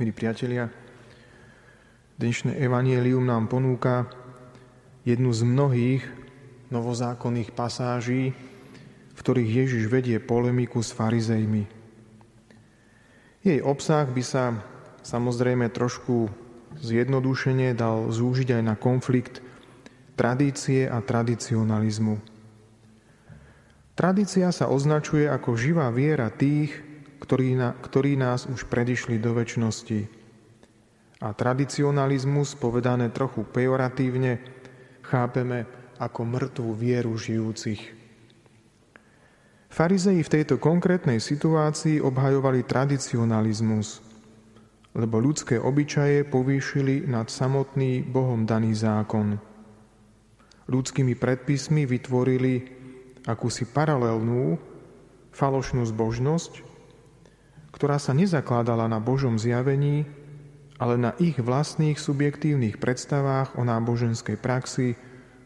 Milí priatelia, dnešné evanielium nám ponúka jednu z mnohých novozákonných pasáží, v ktorých Ježiš vedie polemiku s farizejmi. Jej obsah by sa samozrejme trošku zjednodušene dal zúžiť aj na konflikt tradície a tradicionalizmu. Tradícia sa označuje ako živá viera tých, ktorí, na, ktorí nás už predišli do väčšnosti. A tradicionalizmus, povedané trochu pejoratívne, chápeme ako mŕtvú vieru žijúcich. Farizei v tejto konkrétnej situácii obhajovali tradicionalizmus, lebo ľudské obyčaje povýšili nad samotný Bohom daný zákon. Ľudskými predpismi vytvorili akúsi paralelnú, falošnú zbožnosť, ktorá sa nezakladala na Božom zjavení, ale na ich vlastných subjektívnych predstavách o náboženskej praxi,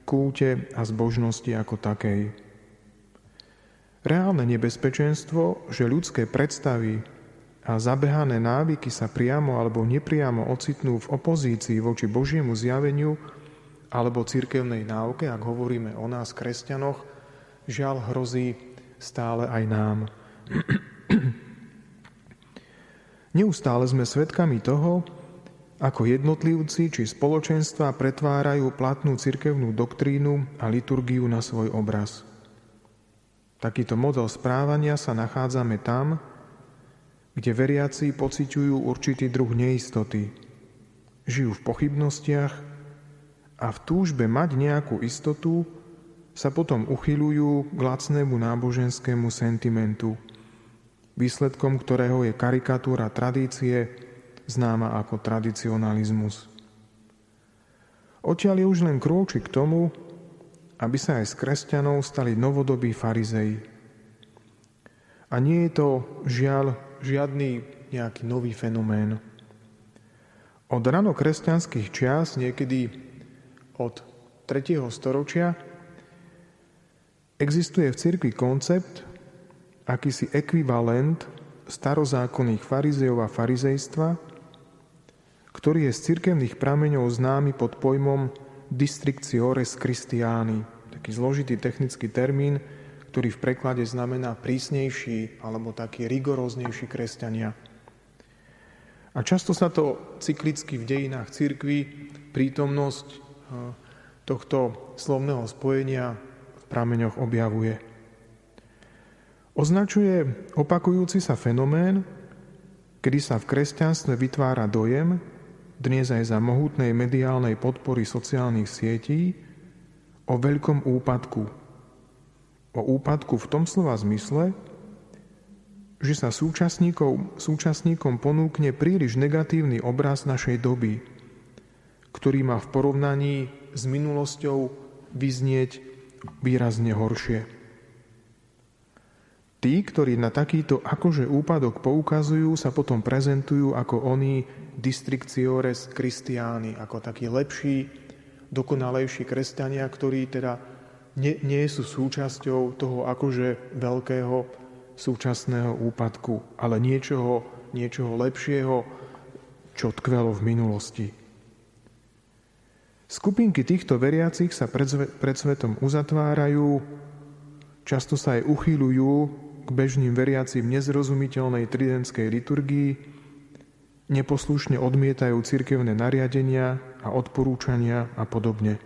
kulte a zbožnosti ako takej. Reálne nebezpečenstvo, že ľudské predstavy a zabehané návyky sa priamo alebo nepriamo ocitnú v opozícii voči Božiemu zjaveniu alebo cirkevnej náuke, ak hovoríme o nás, kresťanoch, žiaľ hrozí stále aj nám. Neustále sme svedkami toho, ako jednotlivci či spoločenstva pretvárajú platnú cirkevnú doktrínu a liturgiu na svoj obraz. Takýto model správania sa nachádzame tam, kde veriaci pociťujú určitý druh neistoty. Žijú v pochybnostiach a v túžbe mať nejakú istotu sa potom uchyľujú k lacnému náboženskému sentimentu – výsledkom ktorého je karikatúra tradície, známa ako tradicionalizmus. Odtiaľ je už len krôčik k tomu, aby sa aj z kresťanov stali novodobí farizei. A nie je to žiaľ žiadny nejaký nový fenomén. Od rano kresťanských čias, niekedy od 3. storočia, existuje v cirkvi koncept, akýsi ekvivalent starozákonných farizejov a farizejstva, ktorý je z cirkevných prameňov známy pod pojmom districtiores Christiani, taký zložitý technický termín, ktorý v preklade znamená prísnejší alebo taký rigoróznejší kresťania. A často sa to cyklicky v dejinách cirkvi prítomnosť eh, tohto slovného spojenia v prameňoch objavuje. Označuje opakujúci sa fenomén, kedy sa v kresťanstve vytvára dojem, dnes aj za mohutnej mediálnej podpory sociálnych sietí, o veľkom úpadku. O úpadku v tom slova zmysle, že sa súčasníkom, súčasníkom ponúkne príliš negatívny obraz našej doby, ktorý má v porovnaní s minulosťou vyznieť výrazne horšie. Tí, ktorí na takýto akože úpadok poukazujú, sa potom prezentujú ako oni districtiores Christiani, ako takí lepší, dokonalejší kresťania, ktorí teda nie, nie sú súčasťou toho akože veľkého súčasného úpadku, ale niečoho, niečoho lepšieho, čo tkvelo v minulosti. Skupinky týchto veriacich sa pred, pred svetom uzatvárajú, často sa aj uchyľujú k bežným veriacim nezrozumiteľnej tridentskej liturgii, neposlušne odmietajú cirkevné nariadenia a odporúčania a podobne.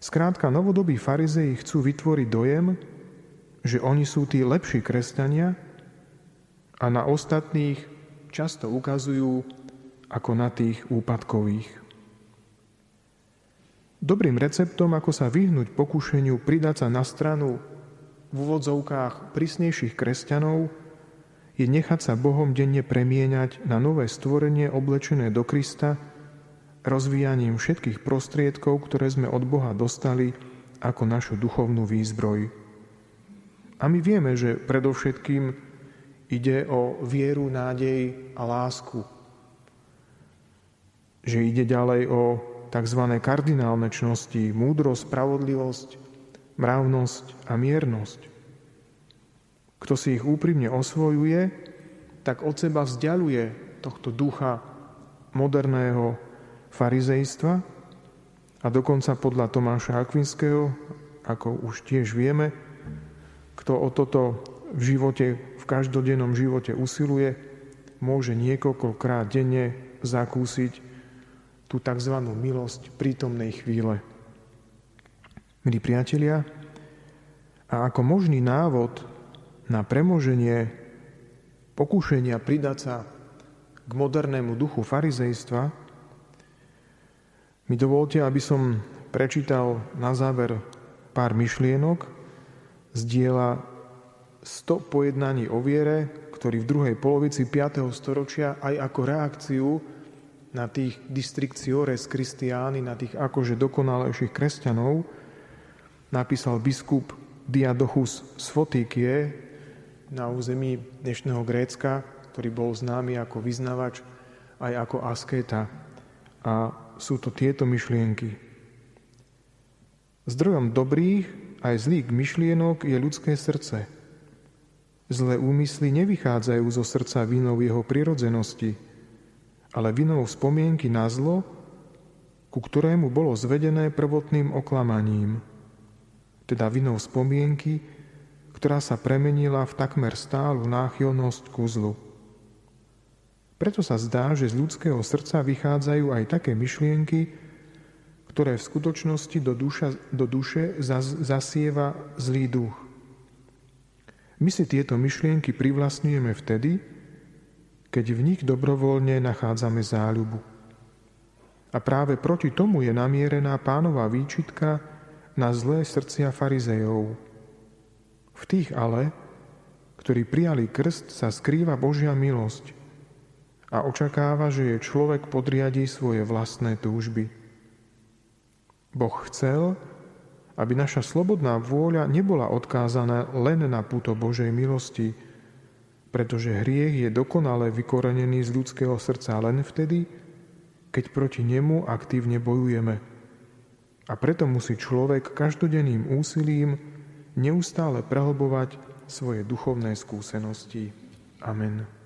Skrátka, novodobí farizei chcú vytvoriť dojem, že oni sú tí lepší kresťania a na ostatných často ukazujú ako na tých úpadkových. Dobrým receptom, ako sa vyhnúť pokušeniu pridať sa na stranu v úvodzovkách prísnejších kresťanov je nechať sa Bohom denne premieňať na nové stvorenie oblečené do Krista rozvíjaním všetkých prostriedkov, ktoré sme od Boha dostali ako našu duchovnú výzbroj. A my vieme, že predovšetkým ide o vieru, nádej a lásku. Že ide ďalej o tzv. kardinálne čnosti, múdrosť, spravodlivosť, mravnosť a miernosť. Kto si ich úprimne osvojuje, tak od seba vzdialuje tohto ducha moderného farizejstva a dokonca podľa Tomáša Akvinského, ako už tiež vieme, kto o toto v živote, v každodennom živote usiluje, môže niekoľkokrát denne zakúsiť tú tzv. milosť prítomnej chvíle. Milí priatelia, a ako možný návod na premoženie pokúšenia pridať sa k modernému duchu farizejstva, mi dovolte, aby som prečítal na záver pár myšlienok z diela 100 pojednaní o viere, ktorý v druhej polovici 5. storočia aj ako reakciu na tých districtiores Christiani, na tých akože dokonalejších kresťanov, napísal biskup Diadochus z na území dnešného Grécka, ktorý bol známy ako vyznavač aj ako askéta. A sú to tieto myšlienky. Zdrojom dobrých aj zlých myšlienok je ľudské srdce. Zlé úmysly nevychádzajú zo srdca vinou jeho prirodzenosti, ale vinou spomienky na zlo, ku ktorému bolo zvedené prvotným oklamaním – teda vinou spomienky, ktorá sa premenila v takmer stálu náchylnosť ku zlu. Preto sa zdá, že z ľudského srdca vychádzajú aj také myšlienky, ktoré v skutočnosti do, duša, do duše zasieva zlý duch. My si tieto myšlienky privlastňujeme vtedy, keď v nich dobrovoľne nachádzame záľubu. A práve proti tomu je namierená pánová výčitka, na zlé srdcia farizejov. V tých ale, ktorí prijali krst, sa skrýva Božia milosť a očakáva, že je človek podriadí svoje vlastné túžby. Boh chcel, aby naša slobodná vôľa nebola odkázaná len na puto Božej milosti, pretože hriech je dokonale vykorenený z ľudského srdca len vtedy, keď proti nemu aktívne bojujeme – a preto musí človek každodenným úsilím neustále prehlbovať svoje duchovné skúsenosti. Amen.